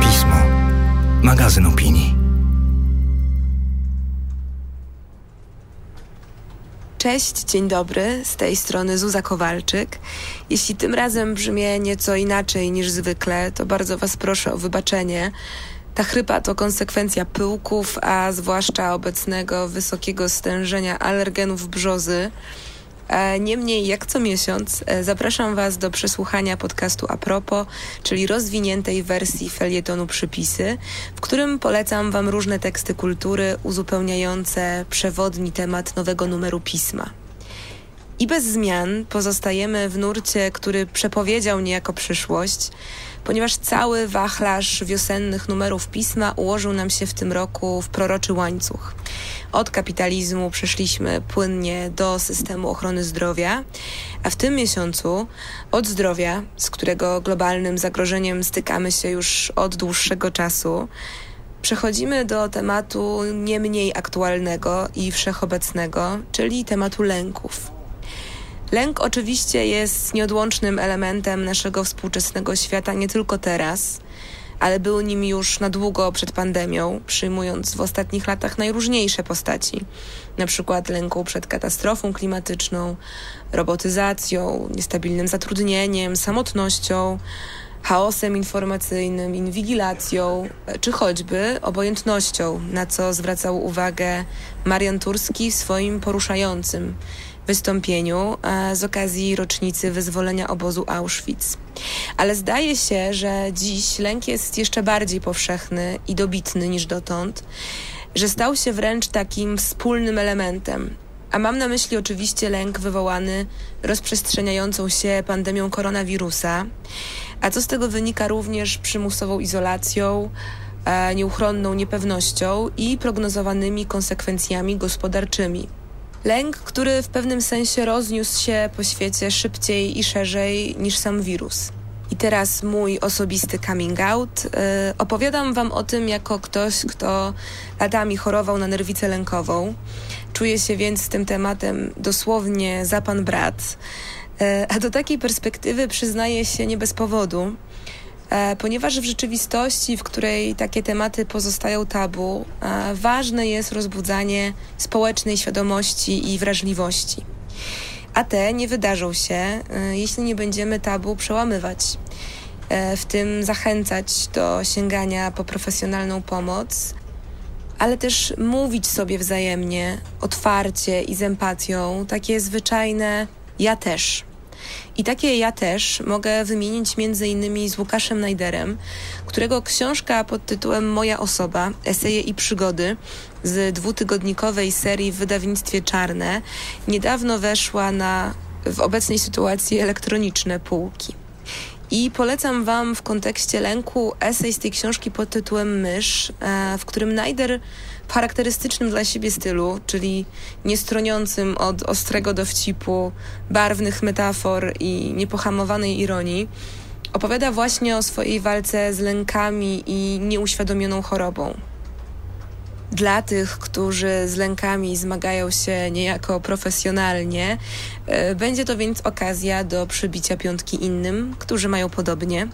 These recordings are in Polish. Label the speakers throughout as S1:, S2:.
S1: Pismo. Magazyn opinii.
S2: Cześć, dzień dobry, z tej strony Zuza Kowalczyk. Jeśli tym razem brzmię nieco inaczej niż zwykle, to bardzo Was proszę o wybaczenie. Ta chrypa to konsekwencja pyłków, a zwłaszcza obecnego wysokiego stężenia alergenów brzozy. E, niemniej, jak co miesiąc, e, zapraszam Was do przesłuchania podcastu Apropo, czyli rozwiniętej wersji felietonu Przypisy, w którym polecam Wam różne teksty kultury uzupełniające przewodni temat nowego numeru pisma. I bez zmian pozostajemy w nurcie, który przepowiedział niejako przyszłość, ponieważ cały wachlarz wiosennych numerów pisma ułożył nam się w tym roku w proroczy łańcuch. Od kapitalizmu przeszliśmy płynnie do systemu ochrony zdrowia, a w tym miesiącu od zdrowia, z którego globalnym zagrożeniem stykamy się już od dłuższego czasu, przechodzimy do tematu nie mniej aktualnego i wszechobecnego, czyli tematu lęków. Lęk oczywiście jest nieodłącznym elementem naszego współczesnego świata nie tylko teraz, ale był nim już na długo przed pandemią, przyjmując w ostatnich latach najróżniejsze postaci, na przykład lęku przed katastrofą klimatyczną, robotyzacją, niestabilnym zatrudnieniem, samotnością, chaosem informacyjnym, inwigilacją, czy choćby obojętnością, na co zwracał uwagę Marian Turski w swoim poruszającym wystąpieniu e, z okazji rocznicy wyzwolenia obozu Auschwitz. Ale zdaje się, że dziś lęk jest jeszcze bardziej powszechny i dobitny niż dotąd, że stał się wręcz takim wspólnym elementem. A mam na myśli oczywiście lęk wywołany rozprzestrzeniającą się pandemią koronawirusa, a co z tego wynika również przymusową izolacją, e, nieuchronną niepewnością i prognozowanymi konsekwencjami gospodarczymi. Lęk, który w pewnym sensie rozniósł się po świecie szybciej i szerzej niż sam wirus. I teraz mój osobisty coming out. Yy, opowiadam Wam o tym jako ktoś, kto latami chorował na nerwicę lękową. Czuję się więc z tym tematem dosłownie za pan brat. Yy, a do takiej perspektywy przyznaję się nie bez powodu. E, ponieważ w rzeczywistości, w której takie tematy pozostają tabu, e, ważne jest rozbudzanie społecznej świadomości i wrażliwości. A te nie wydarzą się, e, jeśli nie będziemy tabu przełamywać, w tym zachęcać do sięgania po profesjonalną pomoc, ale też mówić sobie wzajemnie, otwarcie i z empatią takie zwyczajne ja też. I takie ja też mogę wymienić między innymi z Łukaszem Najderem, którego książka pod tytułem Moja osoba, eseje i przygody z dwutygodnikowej serii w wydawnictwie Czarne niedawno weszła na w obecnej sytuacji elektroniczne półki. I polecam Wam w kontekście lęku esej z tej książki pod tytułem Mysz, e, w którym Najder w charakterystycznym dla siebie stylu, czyli niestroniącym od ostrego dowcipu, barwnych metafor i niepohamowanej ironii, opowiada właśnie o swojej walce z lękami i nieuświadomioną chorobą. Dla tych, którzy z lękami zmagają się niejako profesjonalnie, e, będzie to więc okazja do przybicia piątki innym, którzy mają podobnie,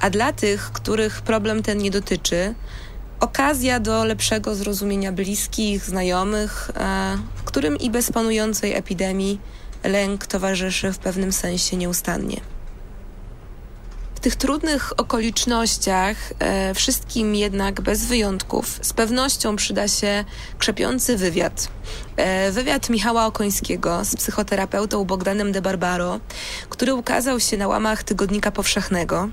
S2: a dla tych, których problem ten nie dotyczy, okazja do lepszego zrozumienia bliskich, znajomych, e, którym i bez panującej epidemii lęk towarzyszy w pewnym sensie nieustannie. W tych trudnych okolicznościach e, wszystkim jednak bez wyjątków z pewnością przyda się krzepiący wywiad. E, wywiad Michała Okońskiego z psychoterapeutą Bogdanem de Barbaro, który ukazał się na łamach Tygodnika Powszechnego.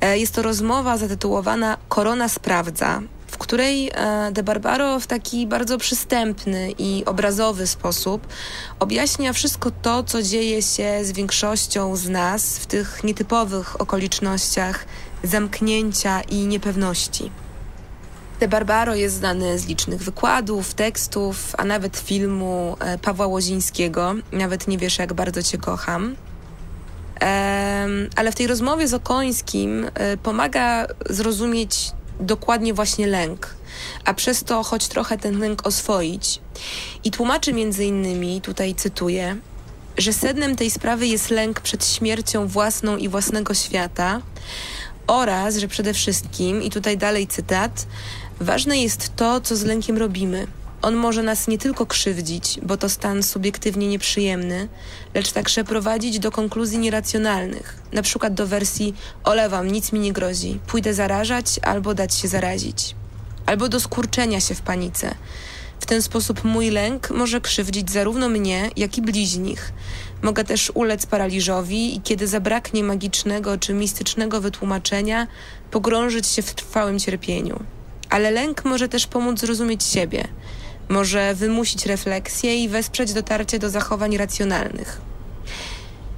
S2: E, jest to rozmowa zatytułowana Korona sprawdza, w której e, De Barbaro w taki bardzo przystępny i obrazowy sposób objaśnia wszystko to, co dzieje się z większością z nas w tych nietypowych okolicznościach zamknięcia i niepewności. De Barbaro jest znany z licznych wykładów, tekstów, a nawet filmu e, Pawła Łozińskiego. Nawet nie wiesz, jak bardzo Cię kocham. Ale w tej rozmowie z Okońskim e, pomaga zrozumieć dokładnie właśnie lęk, a przez to choć trochę ten lęk oswoić. I tłumaczy między innymi, tutaj cytuję, że sednem tej sprawy jest lęk przed śmiercią własną i własnego świata oraz, że przede wszystkim, i tutaj dalej cytat, ważne jest to, co z lękiem robimy. On może nas nie tylko krzywdzić, bo to stan subiektywnie nieprzyjemny, lecz także prowadzić do konkluzji nieracjonalnych, na przykład do wersji olewam, nic mi nie grozi, pójdę zarażać albo dać się zarazić, albo do skurczenia się w panice. W ten sposób mój lęk może krzywdzić zarówno mnie, jak i bliźnich. Mogę też ulec paraliżowi i kiedy zabraknie magicznego czy mistycznego wytłumaczenia, pogrążyć się w trwałym cierpieniu. Ale lęk może też pomóc zrozumieć siebie – może wymusić refleksję i wesprzeć dotarcie do zachowań racjonalnych.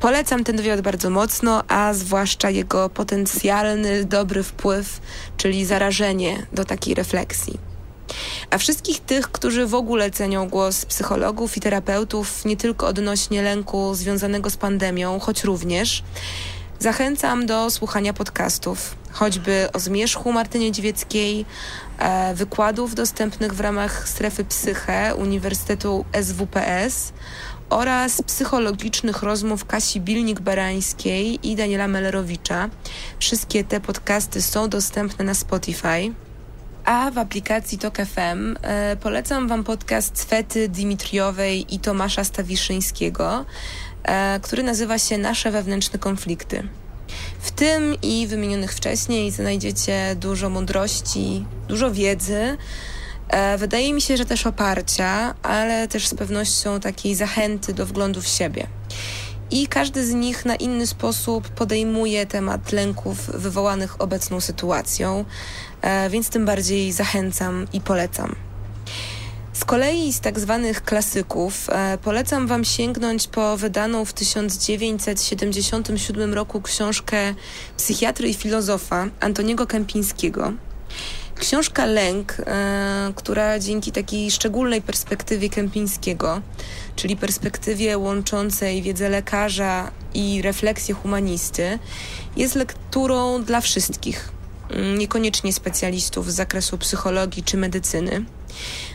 S2: Polecam ten wywiad bardzo mocno, a zwłaszcza jego potencjalny dobry wpływ, czyli zarażenie do takiej refleksji. A wszystkich tych, którzy w ogóle cenią głos psychologów i terapeutów, nie tylko odnośnie lęku związanego z pandemią, choć również, zachęcam do słuchania podcastów, choćby o zmierzchu Marty Niedźwieckiej, E, wykładów dostępnych w ramach strefy Psyche Uniwersytetu SWPS oraz psychologicznych rozmów Kasi Bilnik-Barańskiej i Daniela Mellerowicza. Wszystkie te podcasty są dostępne na Spotify. A w aplikacji TOK FM e, polecam Wam podcast Swety Dimitriowej i Tomasza Stawiszyńskiego, e, który nazywa się Nasze wewnętrzne konflikty. W tym i wymienionych wcześniej znajdziecie dużo mądrości, dużo wiedzy. E, wydaje mi się, że też oparcia, ale też z pewnością takiej zachęty do wglądu w siebie. I każdy z nich na inny sposób podejmuje temat lęków wywołanych obecną sytuacją, e, więc tym bardziej zachęcam i polecam. Z kolei z tak zwanych klasyków e, polecam Wam sięgnąć po wydaną w 1977 roku książkę psychiatry i filozofa Antoniego Kępińskiego. Książka Lęk, e, która dzięki takiej szczególnej perspektywie Kępińskiego, czyli perspektywie łączącej wiedzę lekarza i refleksję humanisty, jest lekturą dla wszystkich, mm, niekoniecznie specjalistów z zakresu psychologii czy medycyny.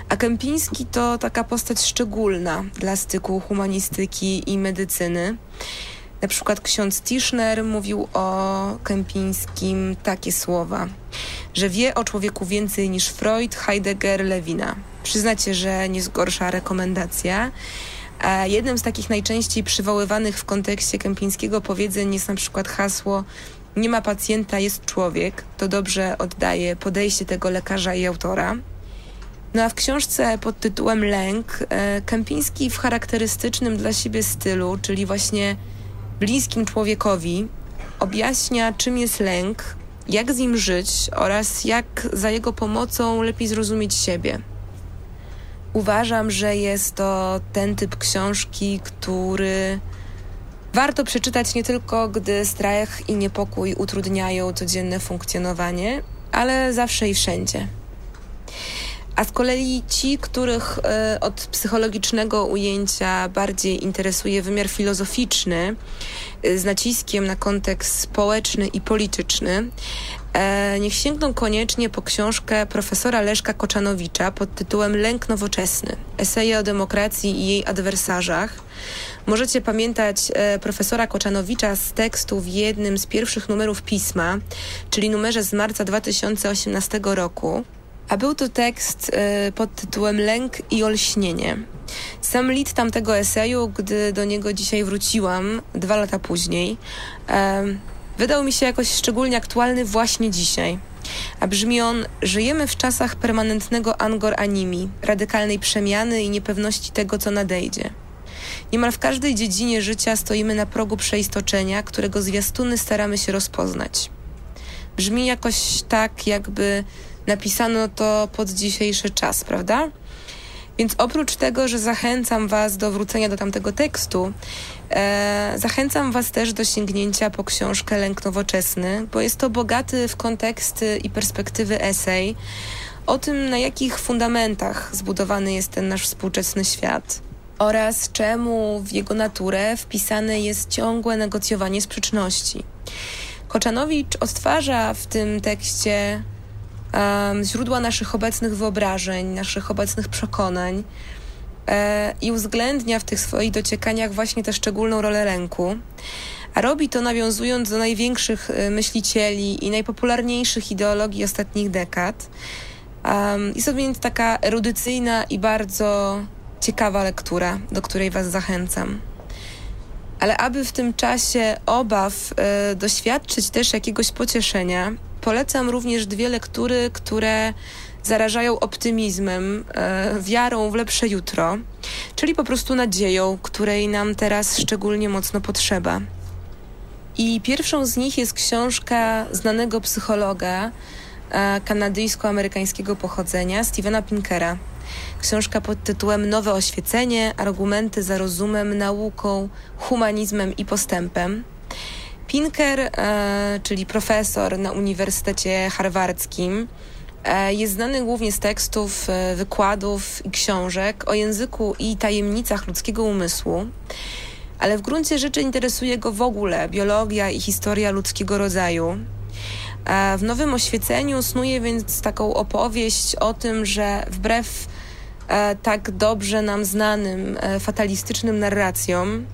S2: A Kępiński to taka postać szczególna dla styku humanistyki i medycyny. Na przykład ksiądz Tischner mówił o Kępińskim takie słowa, że wie o człowieku więcej niż Freud, Heidegger, Lewina. Przyznacie, że nie zgorsza rekomendacja. A jednym z takich najczęściej przywoływanych w kontekście kępińskiego powiedzeń jest na przykład hasło nie ma pacjenta, jest człowiek. To dobrze oddaje podejście tego lekarza i autora. No a w książce pod tytułem Lęk e, Kępiński w charakterystycznym dla siebie stylu, czyli właśnie bliskim człowiekowi, objaśnia czym jest lęk, jak z nim żyć oraz jak za jego pomocą lepiej zrozumieć siebie. Uważam, że jest to ten typ książki, który warto przeczytać nie tylko, gdy strach i niepokój utrudniają codzienne funkcjonowanie, ale zawsze i wszędzie. A z kolei ci, których e, od psychologicznego ujęcia bardziej interesuje wymiar filozoficzny, e, z naciskiem na kontekst społeczny i polityczny, e, niech sięgną koniecznie po książkę profesora Leszka Koczanowicza pod tytułem Lęk nowoczesny. Eseje o demokracji i jej adwersarzach. Możecie pamiętać profesora Koczanowicza z tekstu w jednym z pierwszych numerów pisma, czyli numerze z marca 2018 roku a był to tekst y, pod tytułem Lęk i olśnienie. Sam lit tamtego eseju, gdy do niego dzisiaj wróciłam, dwa lata później, wydał mi się jakoś szczególnie aktualny właśnie dzisiaj. A brzmi on: Żyjemy w czasach permanentnego angor animi, radykalnej przemiany i niepewności tego, co nadejdzie. Niemal w każdej dziedzinie życia stoimy na progu przeistoczenia, którego zwiastuny staramy się rozpoznać. Brzmi jakoś tak, jakby napisano to pod dzisiejszy czas, prawda? Więc oprócz tego, że zachęcam Was do wrócenia do tamtego tekstu, e, zachęcam Was też do sięgnięcia po książkę Lęk Nowoczesny, bo jest to bogaty w konteksty i perspektywy esej o tym, na jakich fundamentach zbudowany jest ten nasz współczesny świat oraz czemu w jego naturę wpisane jest ciągłe negocjowanie sprzeczności. Koczanowicz odtwarza w tym tekście źródła naszych obecnych wyobrażeń, naszych obecnych przekonań, e, i uwzględnia w tych swoich dociekaniach właśnie tę szczególną rolę lęku. A robi to nawiązując do największych e, myślicieli i najpopularniejszych ideologii ostatnich dekad. Jest to więc taka erudycyjna i bardzo ciekawa lektura, do której Was zachęcam. Ale aby w tym czasie obaw e, doświadczyć też jakiegoś pocieszenia, polecam również dwie lektury, które zarażają optymizmem, e, wiarą w lepsze jutro, czyli po prostu nadzieją, której nam teraz szczególnie mocno potrzeba. I pierwszą z nich jest książka znanego psychologa e, kanadyjsko-amerykańskiego pochodzenia Stevena Pinkera. Książka pod tytułem Nowe oświecenie, argumenty za rozumem, nauką, humanizmem i postępem. Pinker, e, czyli profesor na Uniwersytecie Harwardzkim, e, jest znany głównie z tekstów, e, wykładów i książek o języku i tajemnicach ludzkiego umysłu, ale w gruncie rzeczy interesuje go w ogóle biologia i historia ludzkiego rodzaju. W nowym oświeceniu snuje więc taką opowieść o tym, że wbrew tak dobrze nam znanym fatalistycznym narracjom,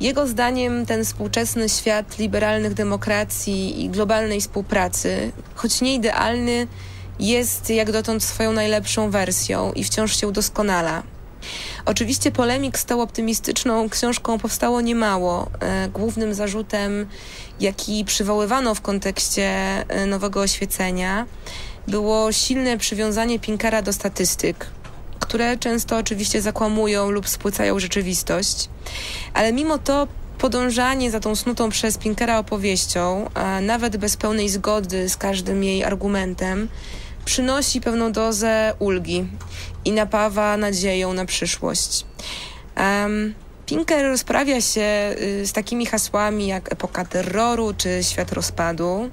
S2: jego zdaniem ten współczesny świat liberalnych demokracji i globalnej współpracy, choć nie idealny, jest jak dotąd swoją najlepszą wersją i wciąż się udoskonala. Oczywiście polemik z tą optymistyczną książką powstało niemało. E, głównym zarzutem, jaki przywoływano w kontekście e, nowego oświecenia, było silne przywiązanie Pinkara do statystyk które często oczywiście zakłamują lub spłycają rzeczywistość. Ale mimo to podążanie za tą snutą przez Pinkera opowieścią, nawet bez pełnej zgody z każdym jej argumentem, przynosi pewną dozę ulgi i napawa nadzieją na przyszłość. Um, Pinker rozprawia się y, z takimi hasłami jak epoka terroru czy świat rozpadu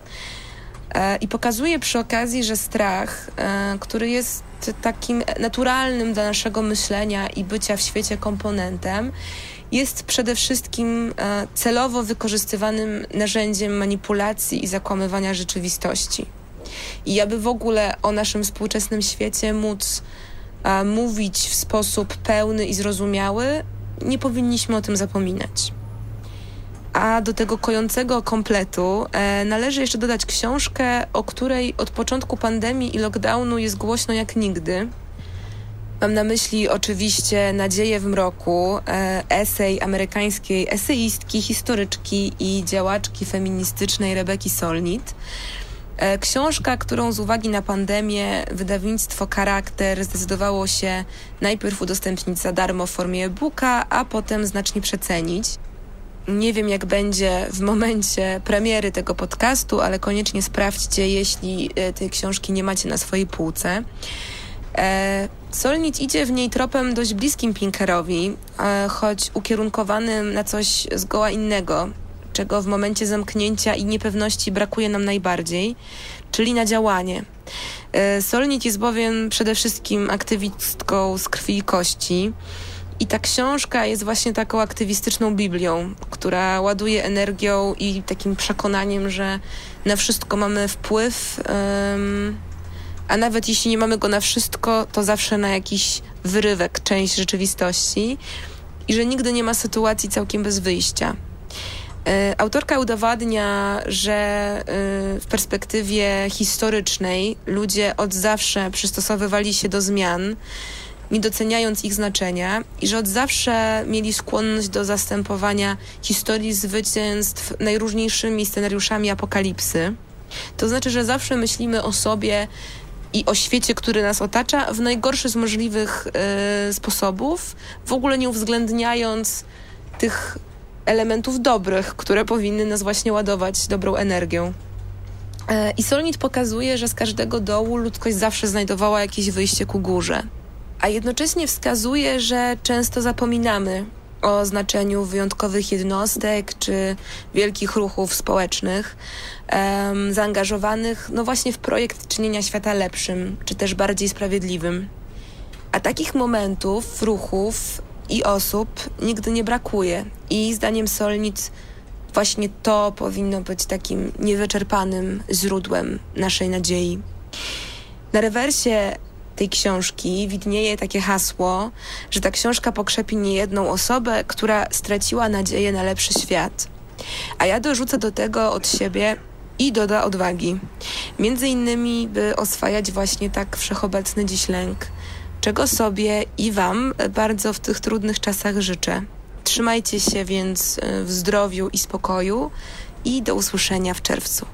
S2: i pokazuje przy okazji, że strach, e, który jest takim naturalnym dla naszego myślenia i bycia w świecie komponentem, jest przede wszystkim e, celowo wykorzystywanym narzędziem manipulacji i zakłamywania rzeczywistości. I aby w ogóle o naszym współczesnym świecie móc e, mówić w sposób pełny i zrozumiały, nie powinniśmy o tym zapominać. A do tego kojącego kompletu e, należy jeszcze dodać książkę, o której od początku pandemii i lockdownu jest głośno jak nigdy. Mam na myśli oczywiście Nadzieję w mroku, e, esej amerykańskiej eseistki, historyczki i działaczki feministycznej Rebeki Solnit. E, książka, którą z uwagi na pandemię wydawnictwo Charakter zdecydowało się najpierw udostępnić za darmo w formie e-booka, a potem znacznie przecenić. Nie wiem, jak będzie w momencie premiery tego podcastu, ale koniecznie sprawdźcie, jeśli e, tej książki nie macie na swojej półce. E, Solnit idzie w niej tropem dość bliskim Pinkerowi, e, choć ukierunkowanym na coś zgoła innego, czego w momencie zamknięcia i niepewności brakuje nam najbardziej, czyli na działanie. E, Solnit jest bowiem przede wszystkim aktywistką z krwi i kości. I ta książka jest właśnie taką aktywistyczną Biblią, która ładuje energią i takim przekonaniem, że na wszystko mamy wpływ, um, a nawet jeśli nie mamy go na wszystko, to zawsze na jakiś wyrywek, część rzeczywistości i że nigdy nie ma sytuacji całkiem bez wyjścia. E, autorka udowadnia, że e, w perspektywie historycznej ludzie od zawsze przystosowywali się do zmian, nie doceniając ich znaczenia i że od zawsze mieli skłonność do zastępowania historii zwycięstw najróżniejszymi scenariuszami apokalipsy. To znaczy, że zawsze myślimy o sobie i o świecie, który nas otacza w najgorszy z możliwych y, sposobów, w ogóle nie uwzględniając tych elementów dobrych, które powinny nas właśnie ładować dobrą energią. E, I Solnit pokazuje, że z każdego dołu ludzkość zawsze znajdowała jakieś wyjście ku górze a jednocześnie wskazuje, że często zapominamy o znaczeniu wyjątkowych jednostek czy wielkich ruchów społecznych, um, zaangażowanych no właśnie w projekt czynienia świata lepszym, czy też bardziej sprawiedliwym. A takich momentów, ruchów i osób nigdy nie brakuje. I zdaniem Solnit właśnie to powinno być takim niewyczerpanym źródłem naszej nadziei. Na rewersie tej książki widnieje takie hasło, że ta książka pokrzepi niejedną osobę, która straciła nadzieję na lepszy świat. A ja dorzucę do tego od siebie i doda odwagi. Między innymi, by oswajać właśnie tak wszechobecny dziś lęk, czego sobie i Wam bardzo w tych trudnych czasach życzę. Trzymajcie się więc w zdrowiu i spokoju i do usłyszenia w czerwcu.